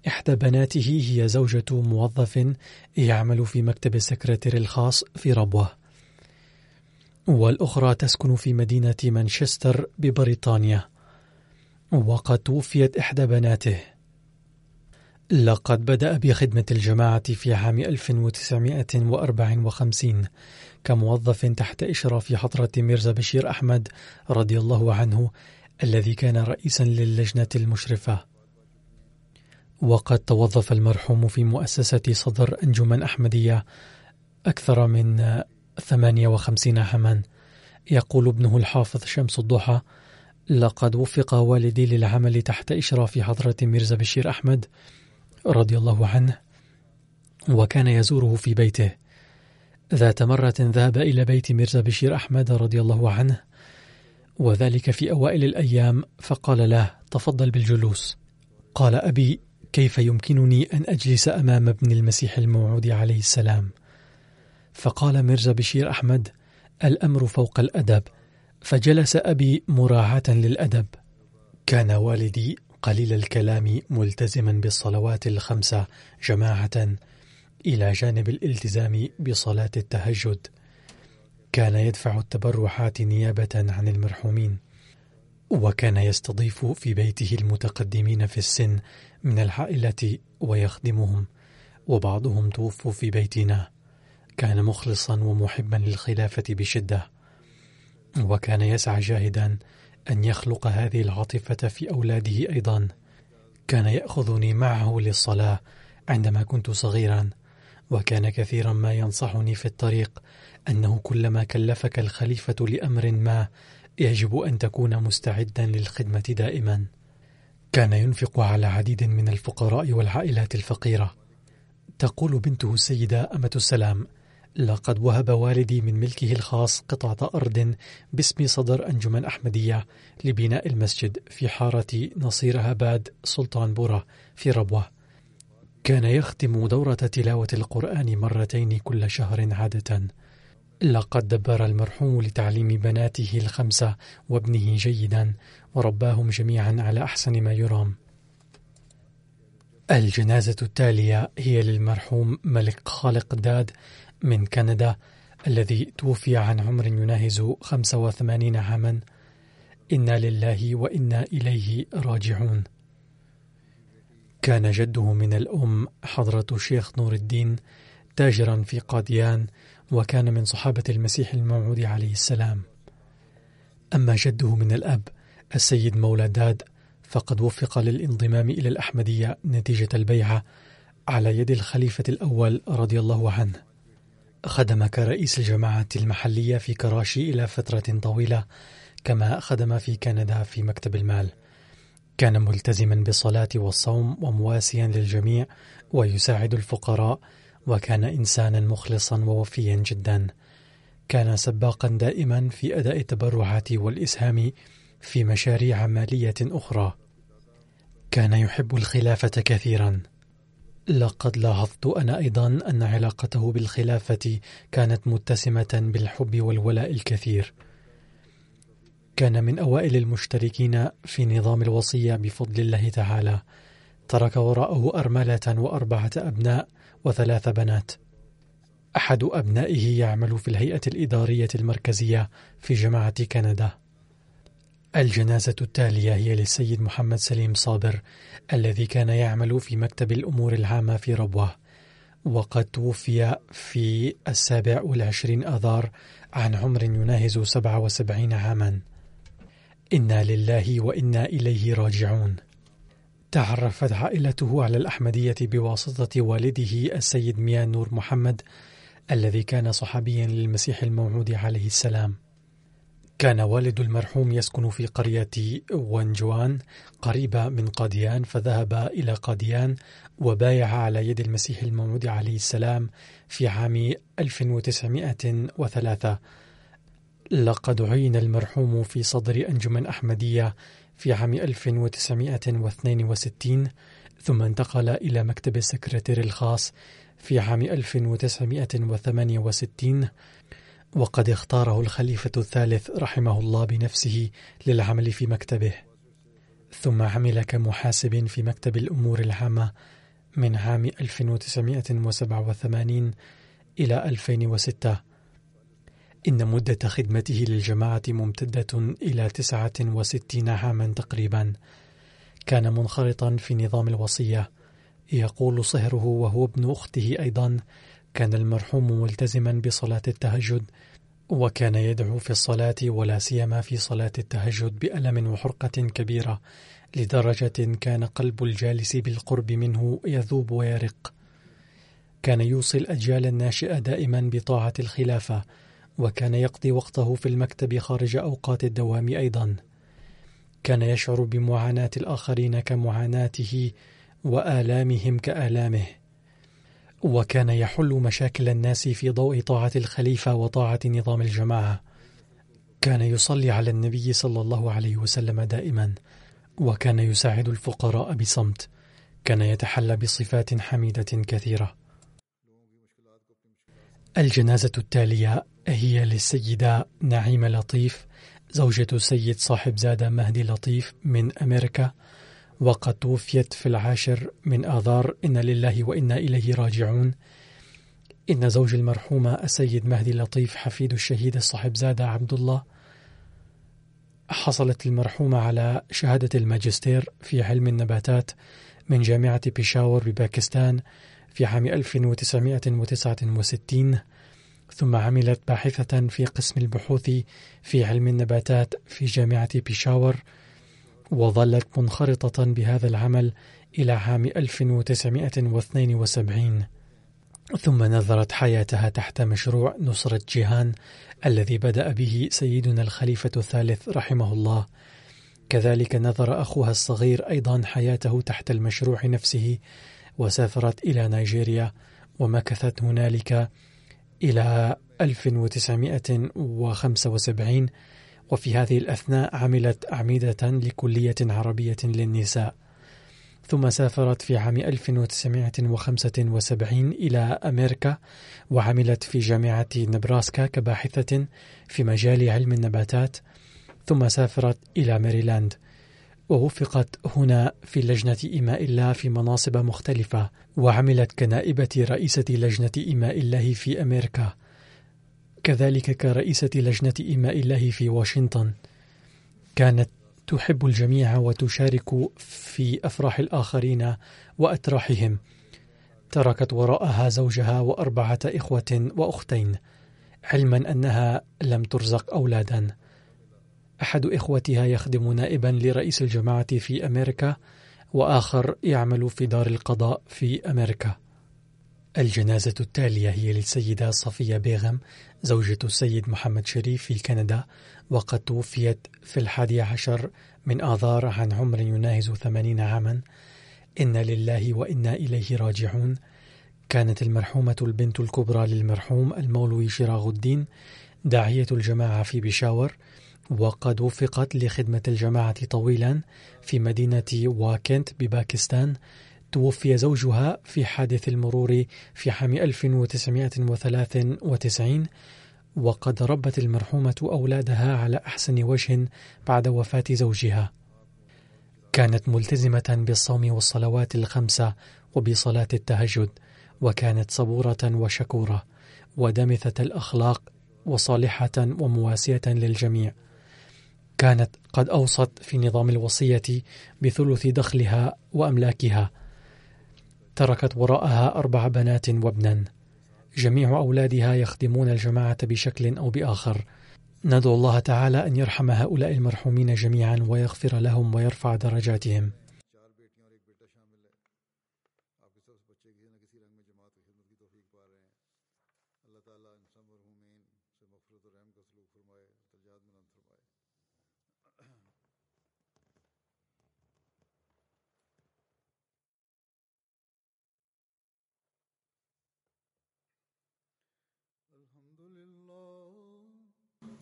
A: إحدى بناته هي زوجة موظف يعمل في مكتب السكرتير الخاص في ربوة. والأخرى تسكن في مدينة مانشستر ببريطانيا. وقد توفيت إحدى بناته. لقد بدأ بخدمة الجماعة في عام 1954 كموظف تحت إشراف حضرة ميرزا بشير أحمد رضي الله عنه الذي كان رئيسا للجنة المشرفة. وقد توظف المرحوم في مؤسسة صدر أنجمن أحمدية أكثر من 58 عاما. يقول ابنه الحافظ شمس الضحى لقد وفق والدي للعمل تحت إشراف حضرة ميرزا بشير أحمد رضي الله عنه وكان يزوره في بيته. ذات مرة ذهب إلى بيت ميرزا بشير أحمد رضي الله عنه وذلك في أوائل الأيام فقال له تفضل بالجلوس. قال أبي كيف يمكنني أن أجلس أمام ابن المسيح الموعود عليه السلام؟ فقال ميرزا بشير أحمد الأمر فوق الأدب فجلس أبي مراعاة للأدب. كان والدي قليل الكلام ملتزما بالصلوات الخمسة جماعة إلى جانب الالتزام بصلاة التهجد. كان يدفع التبرعات نيابة عن المرحومين وكان يستضيف في بيته المتقدمين في السن من العائلة ويخدمهم وبعضهم توفوا في بيتنا. كان مخلصا ومحبا للخلافة بشدة وكان يسعى جاهدا أن يخلق هذه العاطفة في أولاده أيضا. كان يأخذني معه للصلاة عندما كنت صغيرا وكان كثيرا ما ينصحني في الطريق أنه كلما كلفك الخليفة لأمر ما يجب أن تكون مستعدا للخدمة دائما. كان ينفق على عديد من الفقراء والعائلات الفقيرة. تقول بنته السيدة أمة السلام لقد وهب والدي من ملكه الخاص قطعة أرض باسم صدر أنجمن أحمدية لبناء المسجد في حارة نصير هباد سلطان بورا في ربوة. كان يختم دورة تلاوة القرآن مرتين كل شهر عادة. لقد دبر المرحوم لتعليم بناته الخمسة وابنه جيدا ورباهم جميعا على أحسن ما يرام. الجنازة التالية هي للمرحوم ملك خالق داد من كندا الذي توفي عن عمر يناهز 85 عاما. إنا لله وإنا إليه راجعون. كان جده من الأم حضرة شيخ نور الدين تاجرا في قاديان وكان من صحابة المسيح الموعود عليه السلام. أما جده من الأب السيد مولى داد فقد وفق للانضمام إلى الأحمدية نتيجة البيعة على يد الخليفة الأول رضي الله عنه. خدم كرئيس الجماعة المحلية في كراشي إلى فترة طويلة كما خدم في كندا في مكتب المال. كان ملتزما بالصلاة والصوم ومواسيا للجميع ويساعد الفقراء وكان إنسانا مخلصا ووفيا جدا. كان سباقا دائما في أداء التبرعات والإسهام في مشاريع مالية أخرى. كان يحب الخلافة كثيرا. لقد لاحظت أنا أيضا أن علاقته بالخلافة كانت متسمة بالحب والولاء الكثير. كان من أوائل المشتركين في نظام الوصية بفضل الله تعالى. ترك وراءه أرملة وأربعة أبناء وثلاث بنات. أحد أبنائه يعمل في الهيئة الإدارية المركزية في جماعة كندا. الجنازة التالية هي للسيد محمد سليم صابر الذي كان يعمل في مكتب الأمور العامة في ربوة وقد توفي في السابع والعشرين أذار عن عمر يناهز سبعة وسبعين عاما. إنا لله وإنا إليه راجعون. تعرفت عائلته على الأحمدية بواسطة والده السيد ميان نور محمد الذي كان صحابيا للمسيح الموعود عليه السلام. كان والد المرحوم يسكن في قرية وانجوان قريبة من قاديان فذهب إلى قاديان وبايع على يد المسيح الموعود عليه السلام في عام 1903 لقد عين المرحوم في صدر أنجمن أحمدية في عام 1962 ثم انتقل إلى مكتب السكرتير الخاص في عام 1968 وقد اختاره الخليفة الثالث رحمه الله بنفسه للعمل في مكتبه ثم عمل كمحاسب في مكتب الأمور العامة من عام 1987 إلى 2006 إن مدة خدمته للجماعة ممتدة إلى 69 عاما تقريبا. كان منخرطا في نظام الوصية يقول صهره وهو ابن أخته أيضا كان المرحوم ملتزما بصلاة التهجد وكان يدعو في الصلاة ولا سيما في صلاة التهجد بألم وحرقة كبيرة لدرجة كان قلب الجالس بالقرب منه يذوب ويرق. كان يوصي الأجيال الناشئة دائما بطاعة الخلافة وكان يقضي وقته في المكتب خارج أوقات الدوام أيضا. كان يشعر بمعاناة الآخرين كمعاناته وآلامهم كآلامه. وكان يحل مشاكل الناس في ضوء طاعة الخليفة وطاعة نظام الجماعة. كان يصلي على النبي صلى الله عليه وسلم دائما وكان يساعد الفقراء بصمت. كان يتحلى بصفات حميدة كثيرة. الجنازة التالية هي للسيدة نعيمة لطيف زوجة السيد صاحب زادة مهدي لطيف من أمريكا. وقد توفيت في العاشر من آذار. إن لله وإنا إليه راجعون. إن زوج المرحومة السيد مهدي لطيف حفيد الشهيد الصاحب زادة عبد الله حصلت المرحومة على شهادة الماجستير في علم النباتات من جامعة بيشاور بباكستان في عام 1969 ثم عملت باحثة في قسم البحوث في علم النباتات في جامعة بيشاور وظلت منخرطة بهذا العمل إلى عام 1972 ثم نظرت حياتها تحت مشروع نصرة جيهان الذي بدأ به سيدنا الخليفة الثالث رحمه الله. كذلك نظر أخوها الصغير أيضا حياته تحت المشروع نفسه وسافرت إلى نيجيريا ومكثت هنالك إلى 1975 وفي هذه الأثناء عملت عميدة لكلية عربية للنساء ثم سافرت في عام 1975 إلى أمريكا وعملت في جامعة نبراسكا كباحثة في مجال علم النباتات ثم سافرت إلى ماريلاند ووفقت هنا في لجنة إيماء الله في مناصب مختلفة وعملت كنائبة رئيسة لجنة إيماء الله في أمريكا. كذلك كرئيسة لجنة إيماء الله في واشنطن. كانت تحب الجميع وتشارك في أفراح الآخرين وأتراحهم. تركت وراءها زوجها وأربعة إخوة وأختين علما أنها لم ترزق أولادا. أحد إخوتها يخدم نائبا لرئيس الجماعة في أمريكا وآخر يعمل في دار القضاء في أمريكا. الجنازة التالية هي للسيدة صفية بيغم زوجة السيد محمد شريف في كندا وقد توفيت في الحادي عشر من آذار عن عمر يناهز ثمانين عاما. إنا لله وإنا إليه راجعون. كانت المرحومة البنت الكبرى للمرحوم المولوي شراغ الدين داعية الجماعة في بشاور وقد وفقت لخدمة الجماعة طويلا في مدينة واكنت بباكستان. توفي زوجها في حادث المرور في عام 1993 وقد ربت المرحومة أولادها على أحسن وجه بعد وفاة زوجها. كانت ملتزمة بالصوم والصلوات الخمسة وبصلاة التهجد وكانت صبورة وشكورة ودمثة الأخلاق وصالحة ومواسية للجميع. كانت قد أوصت في نظام الوصية بثلث دخلها وأملاكها. تركت وراءها أربع بنات وابنا. جميع أولادها يخدمون الجماعة بشكل أو بآخر. ندعو الله تعالى أن يرحم هؤلاء المرحومين جميعا ويغفر لهم ويرفع درجاتهم.